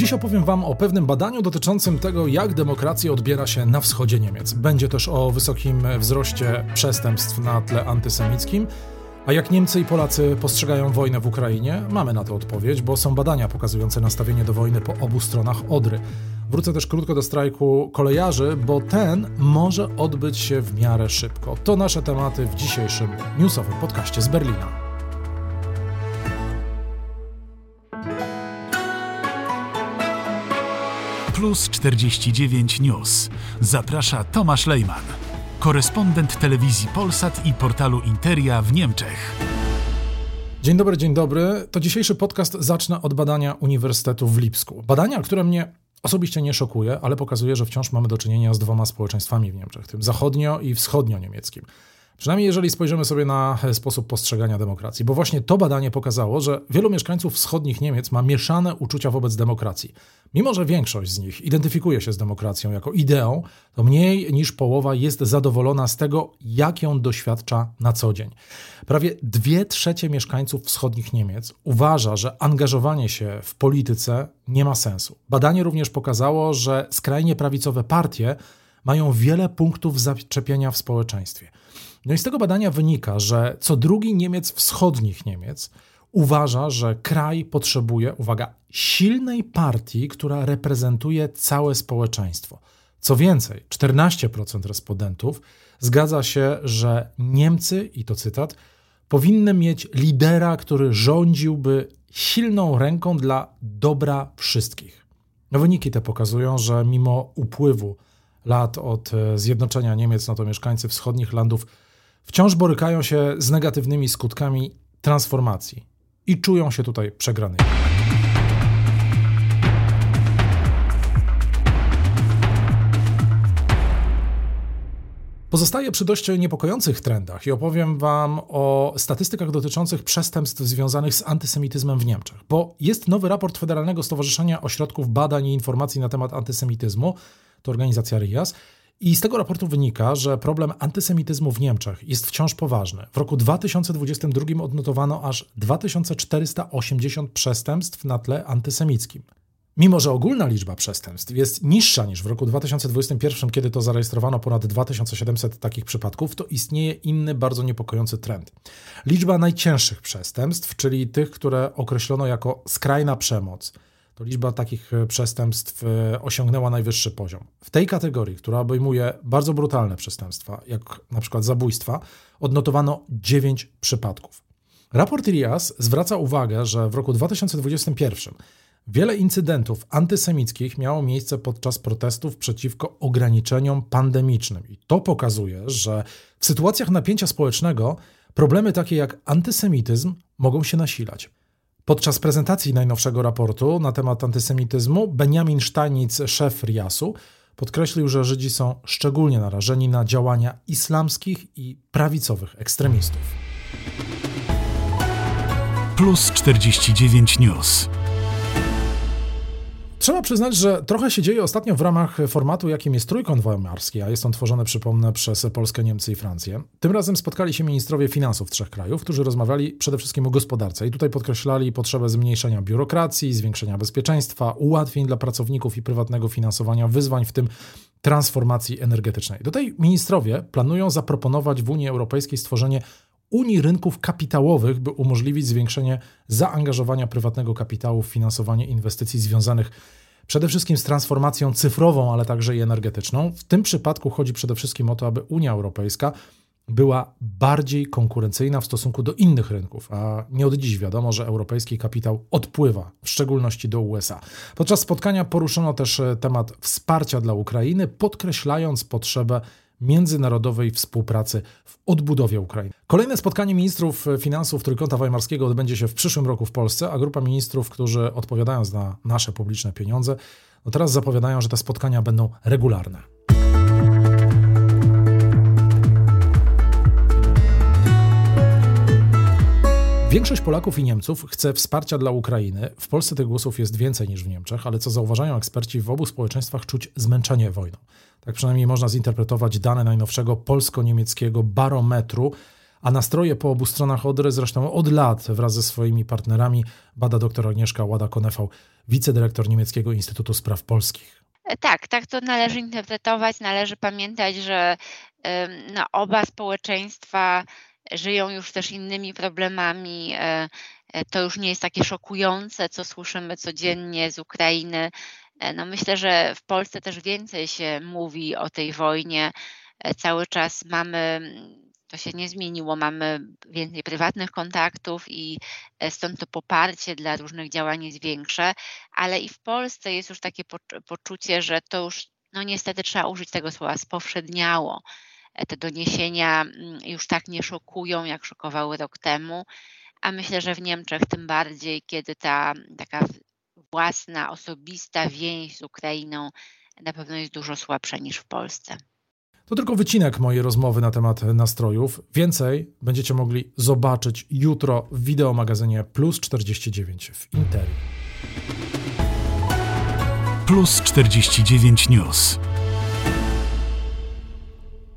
Dziś opowiem Wam o pewnym badaniu dotyczącym tego, jak demokracja odbiera się na wschodzie Niemiec. Będzie też o wysokim wzroście przestępstw na tle antysemickim. A jak Niemcy i Polacy postrzegają wojnę w Ukrainie? Mamy na to odpowiedź, bo są badania pokazujące nastawienie do wojny po obu stronach Odry. Wrócę też krótko do strajku kolejarzy, bo ten może odbyć się w miarę szybko. To nasze tematy w dzisiejszym newsowym podcaście z Berlina. Plus 49 News. Zaprasza Tomasz Lejman, korespondent telewizji Polsat i portalu Interia w Niemczech. Dzień dobry, dzień dobry. To dzisiejszy podcast zacznę od badania Uniwersytetu w Lipsku. Badania, które mnie osobiście nie szokuje, ale pokazuje, że wciąż mamy do czynienia z dwoma społeczeństwami w Niemczech, tym zachodnio i wschodnio-niemieckim. Przynajmniej jeżeli spojrzymy sobie na sposób postrzegania demokracji, bo właśnie to badanie pokazało, że wielu mieszkańców wschodnich Niemiec ma mieszane uczucia wobec demokracji. Mimo, że większość z nich identyfikuje się z demokracją jako ideą, to mniej niż połowa jest zadowolona z tego, jak ją doświadcza na co dzień. Prawie dwie trzecie mieszkańców wschodnich Niemiec uważa, że angażowanie się w polityce nie ma sensu. Badanie również pokazało, że skrajnie prawicowe partie mają wiele punktów zaczepienia w społeczeństwie. No i z tego badania wynika, że co drugi Niemiec wschodnich Niemiec uważa, że kraj potrzebuje, uwaga, silnej partii, która reprezentuje całe społeczeństwo. Co więcej, 14% respondentów zgadza się, że Niemcy, i to cytat, powinny mieć lidera, który rządziłby silną ręką dla dobra wszystkich. No wyniki te pokazują, że mimo upływu lat od e, zjednoczenia Niemiec, no to mieszkańcy wschodnich landów wciąż borykają się z negatywnymi skutkami transformacji i czują się tutaj przegranymi. Pozostaję przy dość niepokojących trendach i opowiem Wam o statystykach dotyczących przestępstw związanych z antysemityzmem w Niemczech, bo jest nowy raport Federalnego Stowarzyszenia Ośrodków Badań i Informacji na temat antysemityzmu, to organizacja RIAS, i z tego raportu wynika, że problem antysemityzmu w Niemczech jest wciąż poważny. W roku 2022 odnotowano aż 2480 przestępstw na tle antysemickim. Mimo, że ogólna liczba przestępstw jest niższa niż w roku 2021, kiedy to zarejestrowano ponad 2700 takich przypadków, to istnieje inny bardzo niepokojący trend. Liczba najcięższych przestępstw, czyli tych, które określono jako skrajna przemoc, to liczba takich e, przestępstw e, osiągnęła najwyższy poziom. W tej kategorii, która obejmuje bardzo brutalne przestępstwa, jak na przykład zabójstwa, odnotowano 9 przypadków. Raport IRIAS zwraca uwagę, że w roku 2021 wiele incydentów antysemickich miało miejsce podczas protestów przeciwko ograniczeniom pandemicznym. I to pokazuje, że w sytuacjach napięcia społecznego problemy takie jak antysemityzm mogą się nasilać. Podczas prezentacji najnowszego raportu na temat antysemityzmu Benjamin Steinic, szef Riasu, podkreślił, że Żydzi są szczególnie narażeni na działania islamskich i prawicowych ekstremistów. Plus 49 News. Trzeba przyznać, że trochę się dzieje ostatnio w ramach formatu, jakim jest Trójkąt Weimarski, a jest on tworzony, przypomnę, przez Polskę, Niemcy i Francję. Tym razem spotkali się ministrowie finansów trzech krajów, którzy rozmawiali przede wszystkim o gospodarce i tutaj podkreślali potrzebę zmniejszenia biurokracji, zwiększenia bezpieczeństwa, ułatwień dla pracowników i prywatnego finansowania wyzwań, w tym transformacji energetycznej. Tej ministrowie planują zaproponować w Unii Europejskiej stworzenie Unii Rynków Kapitałowych, by umożliwić zwiększenie zaangażowania prywatnego kapitału w finansowanie inwestycji związanych przede wszystkim z transformacją cyfrową, ale także i energetyczną. W tym przypadku chodzi przede wszystkim o to, aby Unia Europejska była bardziej konkurencyjna w stosunku do innych rynków, a nie od dziś wiadomo, że europejski kapitał odpływa, w szczególności do USA. Podczas spotkania poruszono też temat wsparcia dla Ukrainy, podkreślając potrzebę międzynarodowej współpracy w odbudowie Ukrainy. Kolejne spotkanie ministrów finansów Trójkąta Weimarskiego odbędzie się w przyszłym roku w Polsce, a grupa ministrów, którzy odpowiadają za nasze publiczne pieniądze, no teraz zapowiadają, że te spotkania będą regularne. Większość Polaków i Niemców chce wsparcia dla Ukrainy. W Polsce tych głosów jest więcej niż w Niemczech, ale co zauważają eksperci, w obu społeczeństwach czuć zmęczenie wojną. Tak przynajmniej można zinterpretować dane najnowszego polsko-niemieckiego barometru a nastroje po obu stronach Odry zresztą od lat wraz ze swoimi partnerami bada dr Agnieszka Łada-Konefał, wicedyrektor Niemieckiego Instytutu Spraw Polskich. Tak, tak to należy interpretować. Należy pamiętać, że no, oba społeczeństwa żyją już też innymi problemami. E, e, to już nie jest takie szokujące, co słyszymy codziennie z Ukrainy. No myślę, że w Polsce też więcej się mówi o tej wojnie. Cały czas mamy to się nie zmieniło. Mamy więcej prywatnych kontaktów i e, stąd to poparcie dla różnych działań jest większe, ale i w Polsce jest już takie poczucie, że to już, no niestety trzeba użyć tego słowa, spowszedniało. E, te doniesienia mm, już tak nie szokują, jak szokowały rok temu, a myślę, że w Niemczech tym bardziej, kiedy ta taka własna, osobista więź z Ukrainą na pewno jest dużo słabsza niż w Polsce. To tylko wycinek mojej rozmowy na temat nastrojów. Więcej będziecie mogli zobaczyć jutro w wideomagazynie Plus 49 w Interi. Plus 49 News.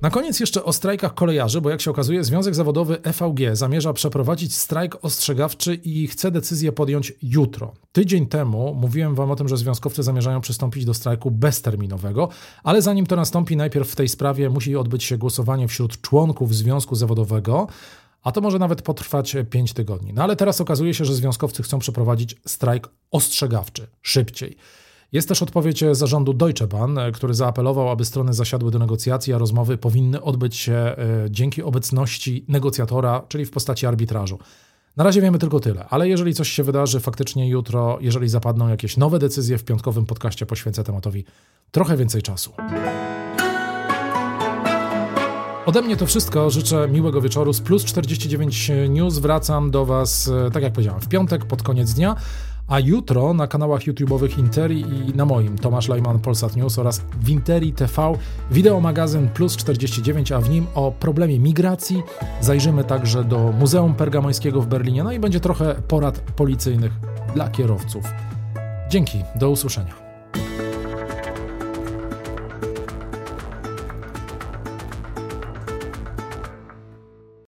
Na koniec jeszcze o strajkach kolejarzy, bo jak się okazuje, Związek Zawodowy EVG zamierza przeprowadzić strajk ostrzegawczy i chce decyzję podjąć jutro. Tydzień temu mówiłem Wam o tym, że związkowcy zamierzają przystąpić do strajku bezterminowego, ale zanim to nastąpi, najpierw w tej sprawie musi odbyć się głosowanie wśród członków Związku Zawodowego. A to może nawet potrwać 5 tygodni. No ale teraz okazuje się, że związkowcy chcą przeprowadzić strajk ostrzegawczy szybciej. Jest też odpowiedź zarządu Deutsche Bahn, który zaapelował, aby strony zasiadły do negocjacji, a rozmowy powinny odbyć się e, dzięki obecności negocjatora, czyli w postaci arbitrażu. Na razie wiemy tylko tyle, ale jeżeli coś się wydarzy faktycznie jutro, jeżeli zapadną jakieś nowe decyzje w piątkowym podcaście, poświęcę tematowi trochę więcej czasu. Ode mnie to wszystko. Życzę miłego wieczoru. Z Plus 49 News wracam do Was, e, tak jak powiedziałem, w piątek pod koniec dnia. A jutro na kanałach YouTube'owych Interi i na moim Tomasz Lajman Polsat News oraz w Interi TV wideomagazyn Plus 49, a w nim o problemie migracji. Zajrzymy także do Muzeum Pergamońskiego w Berlinie, no i będzie trochę porad policyjnych dla kierowców. Dzięki, do usłyszenia.